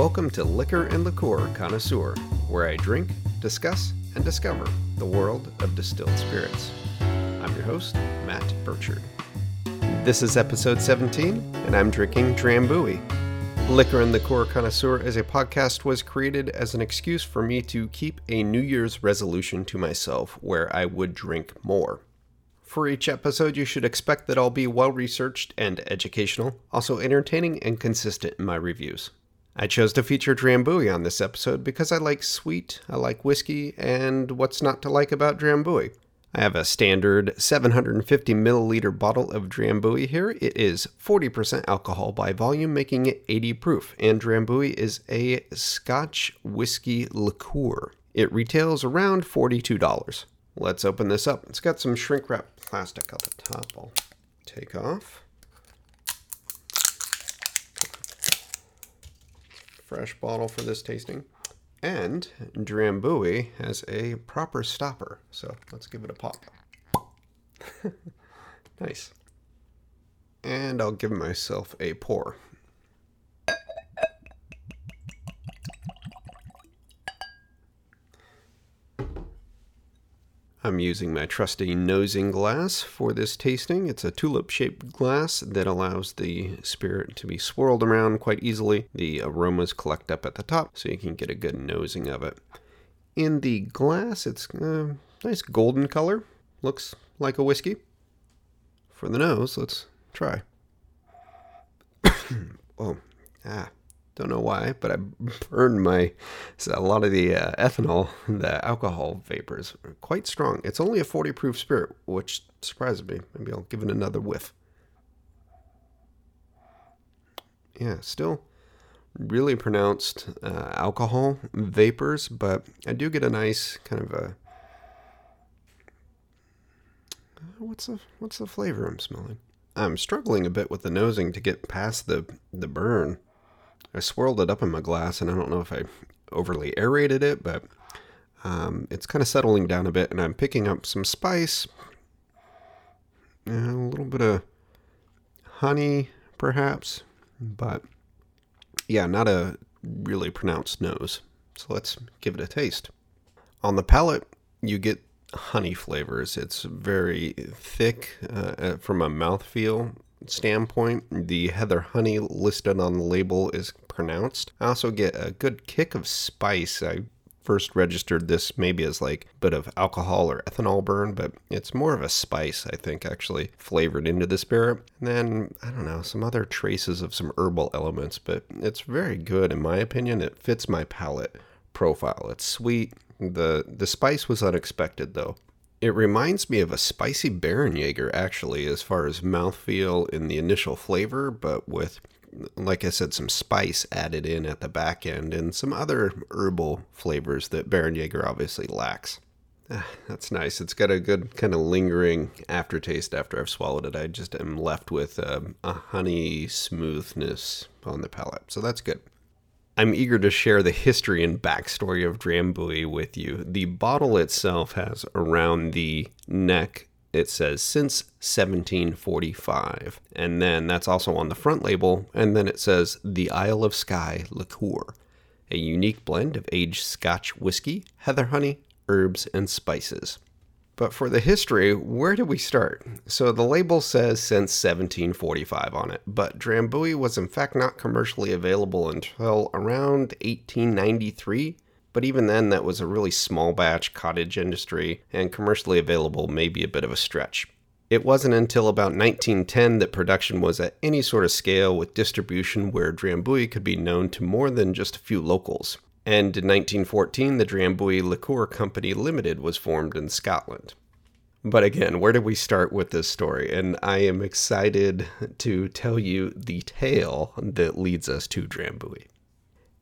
Welcome to Liquor and Liqueur Connoisseur, where I drink, discuss, and discover the world of distilled spirits. I'm your host, Matt Burchard. This is episode 17, and I'm drinking Drambuie. Liquor and Liqueur Connoisseur as a podcast was created as an excuse for me to keep a New Year's resolution to myself where I would drink more. For each episode, you should expect that I'll be well researched and educational, also entertaining and consistent in my reviews. I chose to feature Drambuie on this episode because I like sweet, I like whiskey, and what's not to like about Drambuie? I have a standard 750 milliliter bottle of Drambuie here. It is 40% alcohol by volume, making it 80 proof, and Drambuie is a Scotch whiskey liqueur. It retails around $42. Let's open this up. It's got some shrink wrap plastic at the top. I'll take off. Fresh bottle for this tasting. And Drambuie has a proper stopper, so let's give it a pop. nice. And I'll give myself a pour. I'm using my trusty nosing glass for this tasting. It's a tulip shaped glass that allows the spirit to be swirled around quite easily. The aromas collect up at the top so you can get a good nosing of it. In the glass, it's a nice golden color. Looks like a whiskey. For the nose, let's try. oh, ah. Don't know why, but I burned my so a lot of the uh, ethanol, the alcohol vapors are quite strong. It's only a 40 proof spirit, which surprises me. Maybe I'll give it another whiff. Yeah, still really pronounced uh, alcohol vapors, but I do get a nice kind of a what's the what's the flavor I'm smelling? I'm struggling a bit with the nosing to get past the the burn. I swirled it up in my glass, and I don't know if I overly aerated it, but um, it's kind of settling down a bit, and I'm picking up some spice, and a little bit of honey, perhaps, but yeah, not a really pronounced nose. So let's give it a taste. On the palate, you get honey flavors. It's very thick uh, from a mouthfeel standpoint, the heather honey listed on the label is pronounced. I also get a good kick of spice. I first registered this maybe as like a bit of alcohol or ethanol burn, but it's more of a spice, I think, actually flavored into the spirit. And then, I don't know, some other traces of some herbal elements, but it's very good in my opinion. It fits my palate profile. It's sweet. The the spice was unexpected though. It reminds me of a spicy Bärenjäger, actually, as far as mouthfeel in the initial flavor, but with, like I said, some spice added in at the back end and some other herbal flavors that Bärenjäger obviously lacks. Ah, that's nice. It's got a good kind of lingering aftertaste after I've swallowed it. I just am left with um, a honey smoothness on the palate, so that's good. I'm eager to share the history and backstory of Drambuie with you. The bottle itself has around the neck it says since 1745. And then that's also on the front label. And then it says the Isle of Skye liqueur, a unique blend of aged Scotch whiskey, heather honey, herbs, and spices. But for the history, where do we start? So the label says since 1745 on it, but Drambuie was in fact not commercially available until around 1893. But even then, that was a really small batch cottage industry, and commercially available may be a bit of a stretch. It wasn't until about 1910 that production was at any sort of scale with distribution where Drambuie could be known to more than just a few locals and in 1914 the Drambuie Liqueur Company Limited was formed in Scotland. But again, where do we start with this story? And I am excited to tell you the tale that leads us to Drambuie.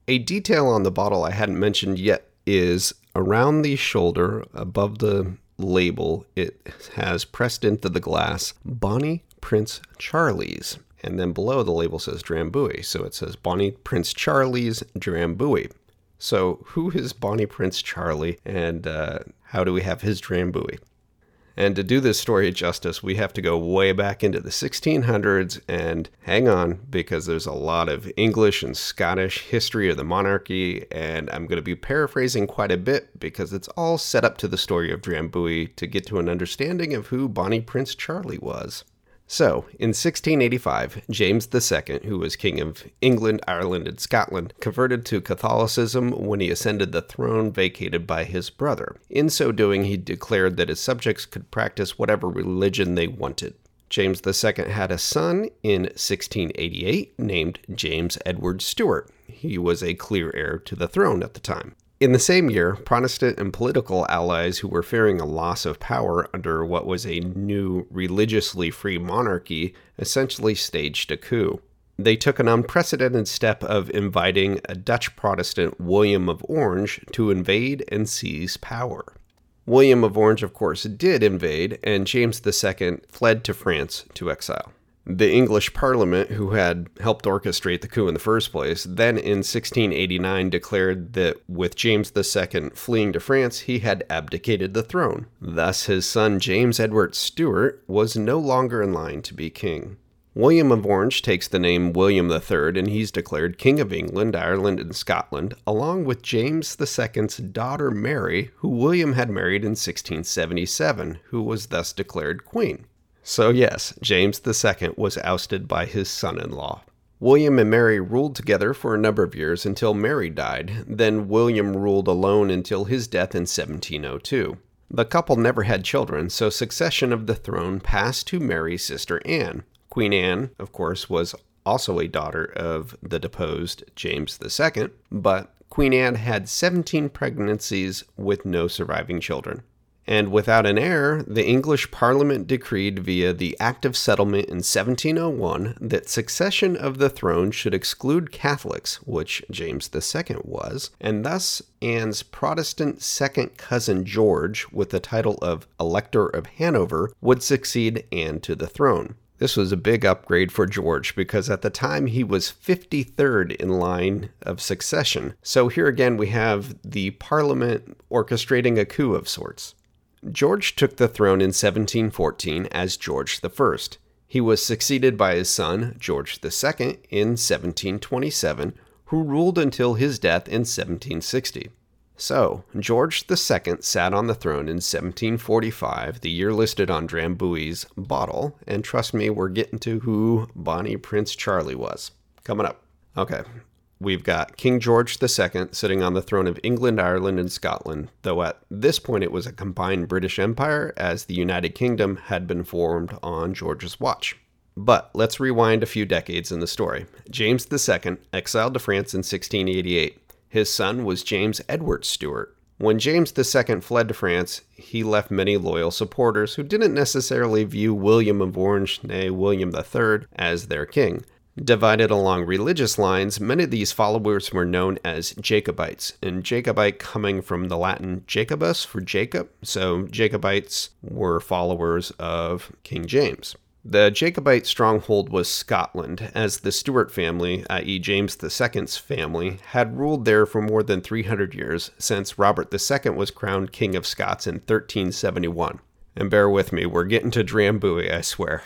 A detail on the bottle I hadn't mentioned yet is around the shoulder, above the label, it has pressed into the glass Bonnie Prince Charlie's. And then below the label says Drambuie. So it says Bonnie Prince Charlie's Drambuie. So, who is Bonnie Prince Charlie and uh, how do we have his Drambuie? And to do this story justice, we have to go way back into the 1600s and hang on because there's a lot of English and Scottish history of the monarchy, and I'm going to be paraphrasing quite a bit because it's all set up to the story of Drambuie to get to an understanding of who Bonnie Prince Charlie was. So, in 1685, James II, who was King of England, Ireland, and Scotland, converted to Catholicism when he ascended the throne vacated by his brother. In so doing, he declared that his subjects could practice whatever religion they wanted. James II had a son in 1688 named James Edward Stuart. He was a clear heir to the throne at the time. In the same year, Protestant and political allies who were fearing a loss of power under what was a new religiously free monarchy essentially staged a coup. They took an unprecedented step of inviting a Dutch Protestant, William of Orange, to invade and seize power. William of Orange, of course, did invade, and James II fled to France to exile the English Parliament, who had helped orchestrate the coup in the first place, then in 1689 declared that with James II fleeing to France, he had abdicated the throne. Thus, his son James Edward Stuart was no longer in line to be king. William of Orange takes the name William III, and he's declared King of England, Ireland, and Scotland, along with James II's daughter Mary, who William had married in 1677, who was thus declared Queen. So, yes, James II was ousted by his son in law. William and Mary ruled together for a number of years until Mary died, then William ruled alone until his death in 1702. The couple never had children, so succession of the throne passed to Mary's sister Anne. Queen Anne, of course, was also a daughter of the deposed James II, but Queen Anne had 17 pregnancies with no surviving children and without an heir, the English Parliament decreed via the Act of Settlement in 1701 that succession of the throne should exclude Catholics, which James II was, and thus Anne's Protestant second cousin George, with the title of Elector of Hanover, would succeed Anne to the throne. This was a big upgrade for George because at the time he was 53rd in line of succession. So here again we have the Parliament orchestrating a coup of sorts. George took the throne in 1714 as George I. He was succeeded by his son, George II, in 1727, who ruled until his death in 1760. So, George II sat on the throne in 1745, the year listed on Drambuie's bottle, and trust me, we're getting to who Bonnie Prince Charlie was. Coming up. Okay, We've got King George II sitting on the throne of England, Ireland, and Scotland, though at this point it was a combined British Empire as the United Kingdom had been formed on George's watch. But let's rewind a few decades in the story. James II exiled to France in 1688. His son was James Edward Stuart. When James II fled to France, he left many loyal supporters who didn't necessarily view William of Orange, nay, William III, as their king. Divided along religious lines, many of these followers were known as Jacobites, and Jacobite coming from the Latin Jacobus for Jacob, so Jacobites were followers of King James. The Jacobite stronghold was Scotland, as the Stuart family, i.e., James II's family, had ruled there for more than 300 years since Robert II was crowned King of Scots in 1371. And bear with me, we're getting to Drambuie, I swear.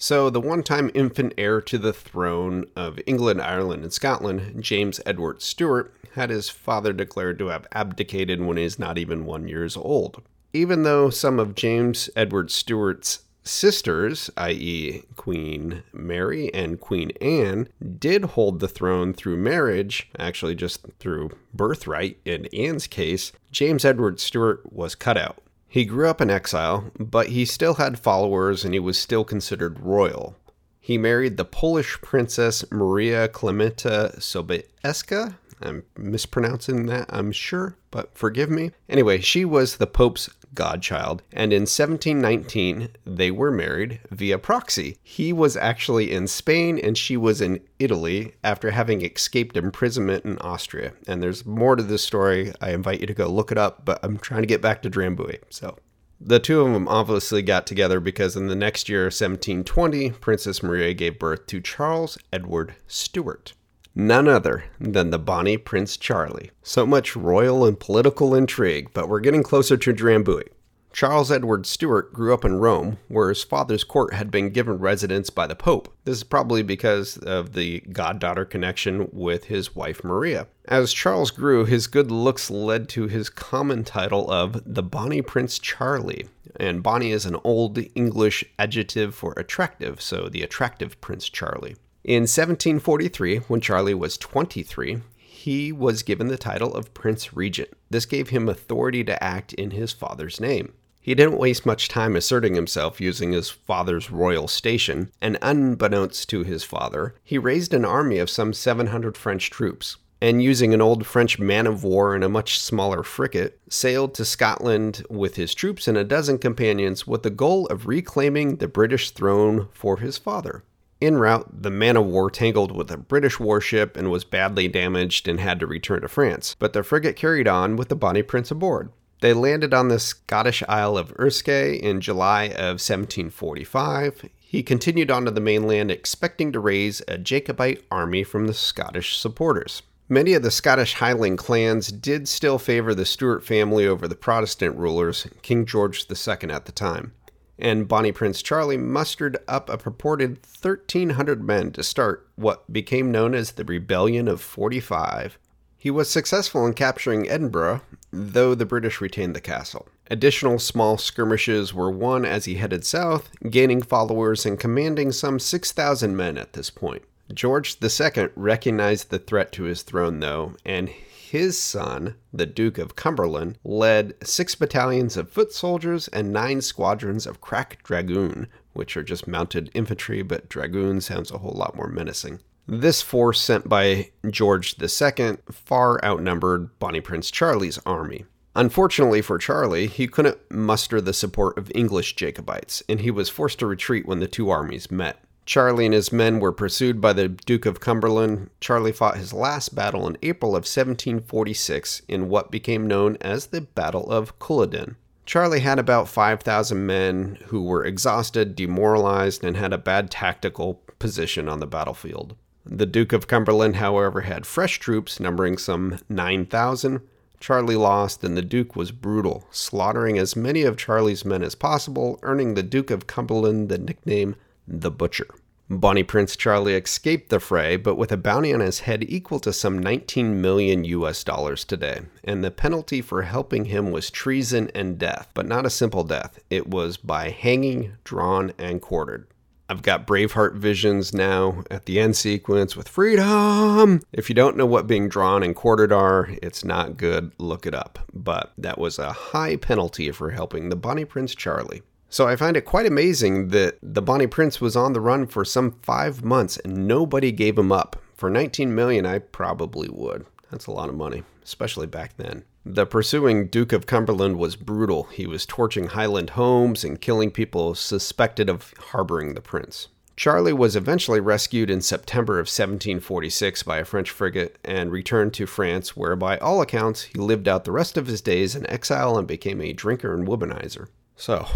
So, the one time infant heir to the throne of England, Ireland, and Scotland, James Edward Stuart, had his father declared to have abdicated when he is not even one years old. Even though some of James Edward Stuart's sisters, i.e., Queen Mary and Queen Anne, did hold the throne through marriage, actually just through birthright in Anne's case, James Edward Stuart was cut out. He grew up in exile, but he still had followers and he was still considered royal. He married the Polish princess Maria Clementa Sobieska. I'm mispronouncing that, I'm sure, but forgive me. Anyway, she was the Pope's godchild, and in 1719 they were married via proxy. He was actually in Spain and she was in Italy after having escaped imprisonment in Austria. And there's more to this story. I invite you to go look it up, but I'm trying to get back to Drambuie. So the two of them obviously got together because in the next year, 1720, Princess Maria gave birth to Charles Edward Stuart none other than the Bonnie Prince Charlie. So much royal and political intrigue, but we're getting closer to Drambuie. Charles Edward Stuart grew up in Rome, where his father's court had been given residence by the Pope. This is probably because of the goddaughter connection with his wife Maria. As Charles grew, his good looks led to his common title of the Bonnie Prince Charlie. And Bonnie is an old English adjective for attractive, so the attractive Prince Charlie. In 1743, when Charlie was 23, he was given the title of Prince Regent. This gave him authority to act in his father's name. He didn't waste much time asserting himself using his father's royal station, and unbeknownst to his father, he raised an army of some 700 French troops, and using an old French man of war and a much smaller frigate, sailed to Scotland with his troops and a dozen companions with the goal of reclaiming the British throne for his father. En route, the man of war tangled with a British warship and was badly damaged and had to return to France, but the frigate carried on with the Bonnie Prince aboard. They landed on the Scottish Isle of Ursay in July of 1745. He continued on to the mainland, expecting to raise a Jacobite army from the Scottish supporters. Many of the Scottish Highland clans did still favor the Stuart family over the Protestant rulers, King George II at the time, and Bonnie Prince Charlie mustered up a purported 1,300 men to start what became known as the Rebellion of 45. He was successful in capturing Edinburgh, though the British retained the castle. Additional small skirmishes were won as he headed south, gaining followers and commanding some 6,000 men at this point. George II recognized the threat to his throne, though, and his son, the Duke of Cumberland, led six battalions of foot soldiers and nine squadrons of crack dragoon, which are just mounted infantry, but dragoon sounds a whole lot more menacing. This force sent by George II far outnumbered Bonnie Prince Charlie's army. Unfortunately for Charlie, he couldn't muster the support of English Jacobites, and he was forced to retreat when the two armies met. Charlie and his men were pursued by the Duke of Cumberland. Charlie fought his last battle in April of 1746 in what became known as the Battle of Culloden. Charlie had about 5,000 men who were exhausted, demoralized, and had a bad tactical position on the battlefield. The Duke of Cumberland, however, had fresh troops numbering some 9,000. Charlie lost, and the Duke was brutal, slaughtering as many of Charlie's men as possible, earning the Duke of Cumberland the nickname the Butcher. Bonnie Prince Charlie escaped the fray, but with a bounty on his head equal to some 19 million US dollars today. And the penalty for helping him was treason and death, but not a simple death. It was by hanging, drawn, and quartered. I've got Braveheart visions now at the end sequence with freedom. If you don't know what being drawn and quartered are, it's not good. Look it up. But that was a high penalty for helping the Bonnie Prince Charlie. So I find it quite amazing that the Bonnie Prince was on the run for some five months and nobody gave him up. For 19 million, I probably would. That's a lot of money, especially back then. The pursuing Duke of Cumberland was brutal. He was torching Highland homes and killing people suspected of harboring the prince. Charlie was eventually rescued in September of 1746 by a French frigate and returned to France, where, by all accounts, he lived out the rest of his days in exile and became a drinker and womanizer. So,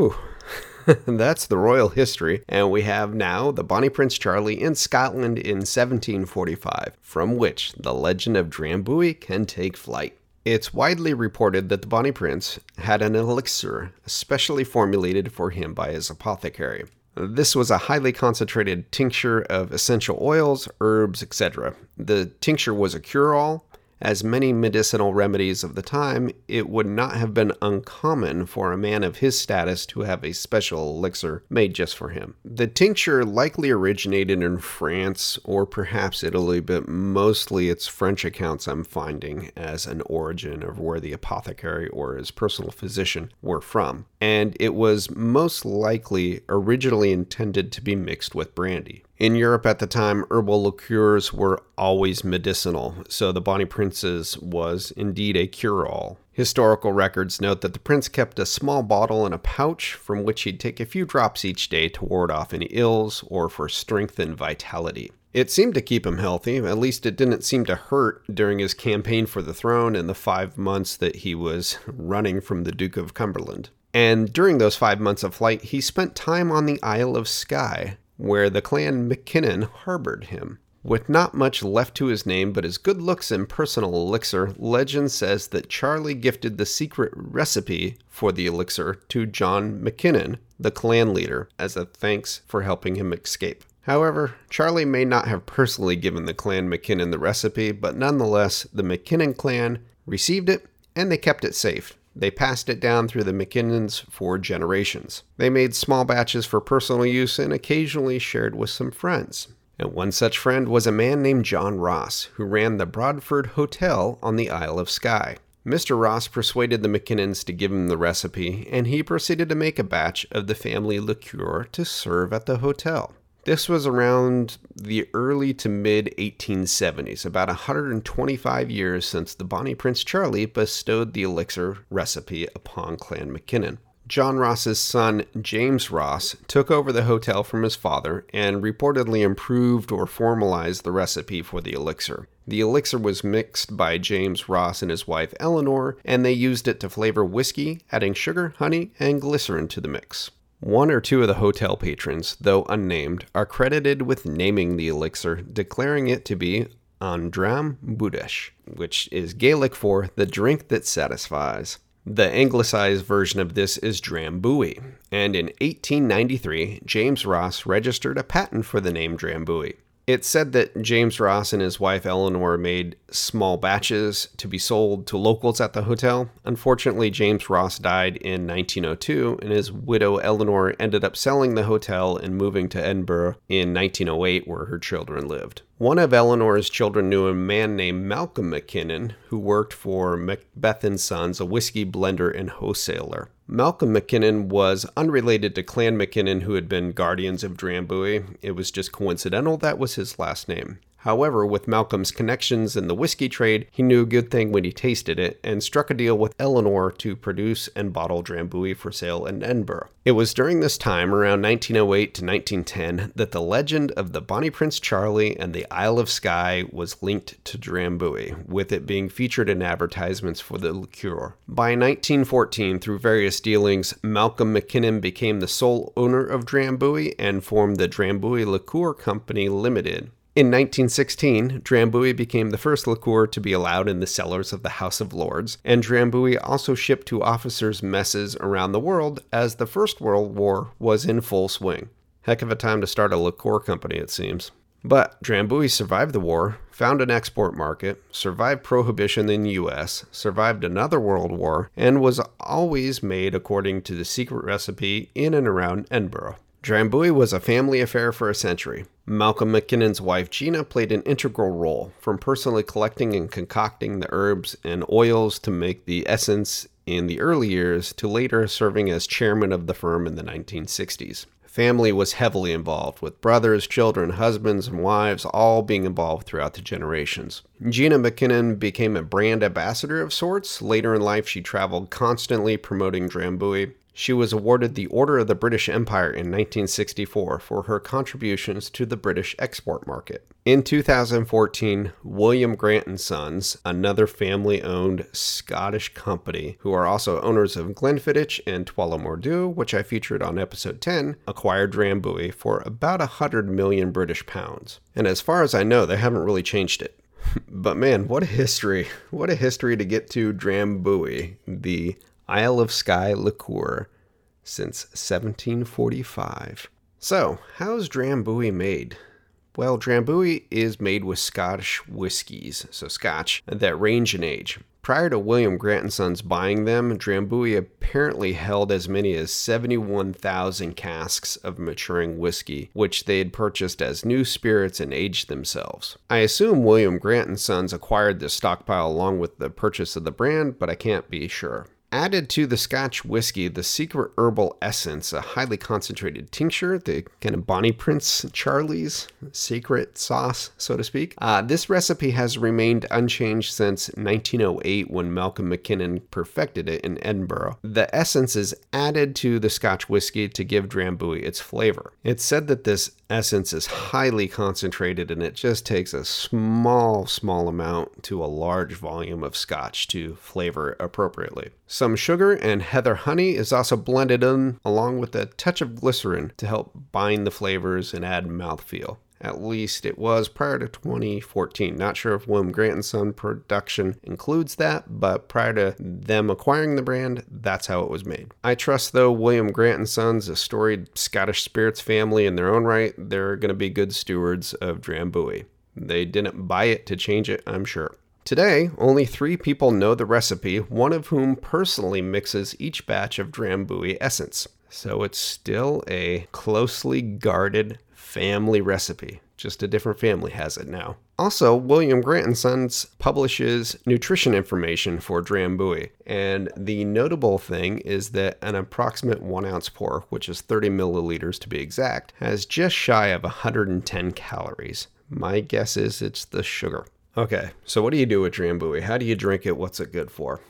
whew. That's the royal history, and we have now the Bonnie Prince Charlie in Scotland in 1745, from which the legend of Drambuie can take flight. It's widely reported that the Bonnie Prince had an elixir specially formulated for him by his apothecary. This was a highly concentrated tincture of essential oils, herbs, etc. The tincture was a cure all, as many medicinal remedies of the time, it would not have been uncommon for a man of his status to have a special elixir made just for him. The tincture likely originated in France or perhaps Italy, but mostly it's French accounts I'm finding as an origin of where the apothecary or his personal physician were from. And it was most likely originally intended to be mixed with brandy. In Europe at the time, herbal liqueurs were always medicinal, so the Bonnie Prince's was indeed a cure all. Historical records note that the prince kept a small bottle in a pouch from which he'd take a few drops each day to ward off any ills or for strength and vitality. It seemed to keep him healthy, at least it didn't seem to hurt during his campaign for the throne and the five months that he was running from the Duke of Cumberland. And during those five months of flight, he spent time on the Isle of Skye, where the clan MacKinnon harbored him. With not much left to his name but his good looks and personal elixir, legend says that Charlie gifted the secret recipe for the elixir to John McKinnon, the clan leader, as a thanks for helping him escape. However, Charlie may not have personally given the clan McKinnon the recipe, but nonetheless, the McKinnon clan received it and they kept it safe. They passed it down through the McKinnons for generations. They made small batches for personal use and occasionally shared with some friends. And one such friend was a man named John Ross, who ran the Broadford Hotel on the Isle of Skye. Mr. Ross persuaded the McKinnons to give him the recipe, and he proceeded to make a batch of the family liqueur to serve at the hotel. This was around the early to mid 1870s, about 125 years since the Bonnie Prince Charlie bestowed the elixir recipe upon Clan McKinnon. John Ross's son, James Ross, took over the hotel from his father and reportedly improved or formalized the recipe for the elixir. The elixir was mixed by James Ross and his wife Eleanor, and they used it to flavor whiskey, adding sugar, honey, and glycerin to the mix. One or two of the hotel patrons, though unnamed, are credited with naming the elixir, declaring it to be Andram Budesh, which is Gaelic for the drink that satisfies. The anglicized version of this is Drambuie, and in 1893, James Ross registered a patent for the name Drambuie. It's said that James Ross and his wife Eleanor made small batches to be sold to locals at the hotel. Unfortunately, James Ross died in 1902, and his widow Eleanor ended up selling the hotel and moving to Edinburgh in 1908, where her children lived. One of Eleanor's children knew a man named Malcolm McKinnon who worked for Macbeth and Sons, a whiskey blender and wholesaler. Malcolm McKinnon was unrelated to Clan McKinnon, who had been guardians of Drambuie. It was just coincidental that was his last name. However, with Malcolm's connections in the whiskey trade, he knew a good thing when he tasted it and struck a deal with Eleanor to produce and bottle Drambuie for sale in Edinburgh. It was during this time, around 1908 to 1910, that the legend of the Bonnie Prince Charlie and the Isle of Skye was linked to Drambuie, with it being featured in advertisements for the liqueur. By 1914, through various dealings, Malcolm McKinnon became the sole owner of Drambuie and formed the Drambuie Liqueur Company Limited. In 1916, Drambuie became the first liqueur to be allowed in the cellars of the House of Lords, and Drambuie also shipped to officers' messes around the world as the First World War was in full swing. Heck of a time to start a liqueur company, it seems. But Drambuie survived the war, found an export market, survived prohibition in the US, survived another world war, and was always made according to the secret recipe in and around Edinburgh. Drambuie was a family affair for a century. Malcolm McKinnon's wife Gina played an integral role, from personally collecting and concocting the herbs and oils to make the essence in the early years to later serving as chairman of the firm in the 1960s. Family was heavily involved, with brothers, children, husbands, and wives all being involved throughout the generations. Gina McKinnon became a brand ambassador of sorts. Later in life, she traveled constantly promoting Drambuie. She was awarded the Order of the British Empire in 1964 for her contributions to the British export market. In 2014, William Grant and Sons, another family-owned Scottish company who are also owners of Glenfiddich and Tullamore which I featured on episode 10, acquired Drambuie for about 100 million British pounds. And as far as I know, they haven't really changed it. but man, what a history. What a history to get to Drambuie, the Isle of Skye liqueur since 1745. So, how's Drambuie made? Well, Drambuie is made with Scottish whiskies, so Scotch, that range in age. Prior to William Grant and Sons buying them, Drambuie apparently held as many as 71,000 casks of maturing whiskey, which they had purchased as new spirits and aged themselves. I assume William Grant and Sons acquired this stockpile along with the purchase of the brand, but I can't be sure. Added to the Scotch whiskey, the secret herbal essence, a highly concentrated tincture, the kind of Bonnie Prince Charlie's secret sauce, so to speak. Uh, this recipe has remained unchanged since 1908 when Malcolm McKinnon perfected it in Edinburgh. The essence is added to the Scotch whiskey to give Drambuie its flavor. It's said that this essence is highly concentrated and it just takes a small, small amount to a large volume of Scotch to flavor appropriately. Some sugar and heather honey is also blended in along with a touch of glycerin to help bind the flavors and add mouthfeel. At least it was prior to 2014. Not sure if William Grant and Son production includes that, but prior to them acquiring the brand, that's how it was made. I trust though William Grant and Sons, a storied Scottish spirits family in their own right, they're going to be good stewards of Drambuie. They didn't buy it to change it, I'm sure. Today, only three people know the recipe, one of whom personally mixes each batch of Drambuie essence. So it's still a closely guarded family recipe. Just a different family has it now. Also, William Grant and Sons publishes nutrition information for Drambuie, and the notable thing is that an approximate one ounce pour, which is 30 milliliters to be exact, has just shy of 110 calories. My guess is it's the sugar. Okay, so what do you do with Drambuie? How do you drink it? What's it good for?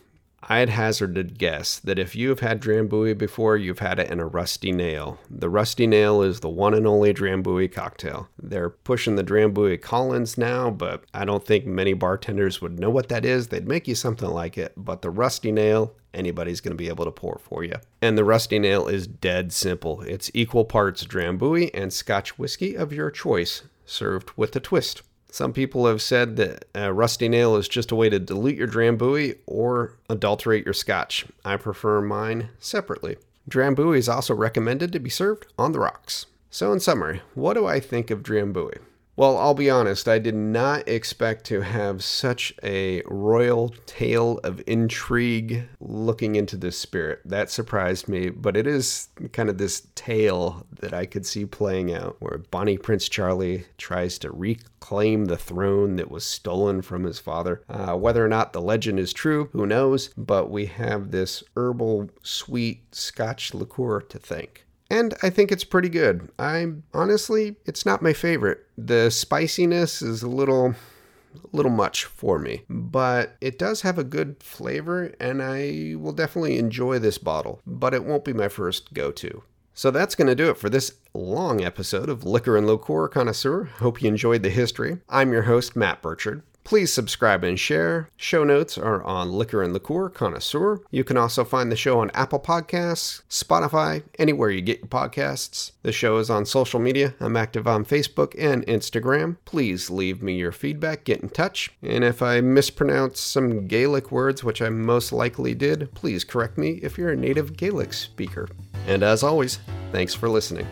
I'd hazarded guess that if you've had Drambuie before, you've had it in a Rusty Nail. The Rusty Nail is the one and only Drambuie cocktail. They're pushing the Drambuie Collins now, but I don't think many bartenders would know what that is. They'd make you something like it, but the Rusty Nail, anybody's going to be able to pour for you. And the Rusty Nail is dead simple. It's equal parts Drambuie and Scotch whiskey of your choice, served with a twist. Some people have said that a rusty nail is just a way to dilute your Drambuie or adulterate your scotch. I prefer mine separately. Drambuie is also recommended to be served on the rocks. So, in summary, what do I think of Drambuie? Well, I'll be honest, I did not expect to have such a royal tale of intrigue looking into this spirit. That surprised me, but it is kind of this tale that I could see playing out where Bonnie Prince Charlie tries to reclaim the throne that was stolen from his father. Uh, whether or not the legend is true, who knows, but we have this herbal, sweet Scotch liqueur to thank and I think it's pretty good. I honestly, it's not my favorite. The spiciness is a little a little much for me, but it does have a good flavor and I will definitely enjoy this bottle, but it won't be my first go-to. So that's going to do it for this long episode of Liquor and Liqueur Connoisseur. Hope you enjoyed the history. I'm your host, Matt Burchard. Please subscribe and share. Show notes are on Liquor and Liqueur Connoisseur. You can also find the show on Apple Podcasts, Spotify, anywhere you get your podcasts. The show is on social media. I'm active on Facebook and Instagram. Please leave me your feedback, get in touch. And if I mispronounce some Gaelic words, which I most likely did, please correct me if you're a native Gaelic speaker. And as always, thanks for listening.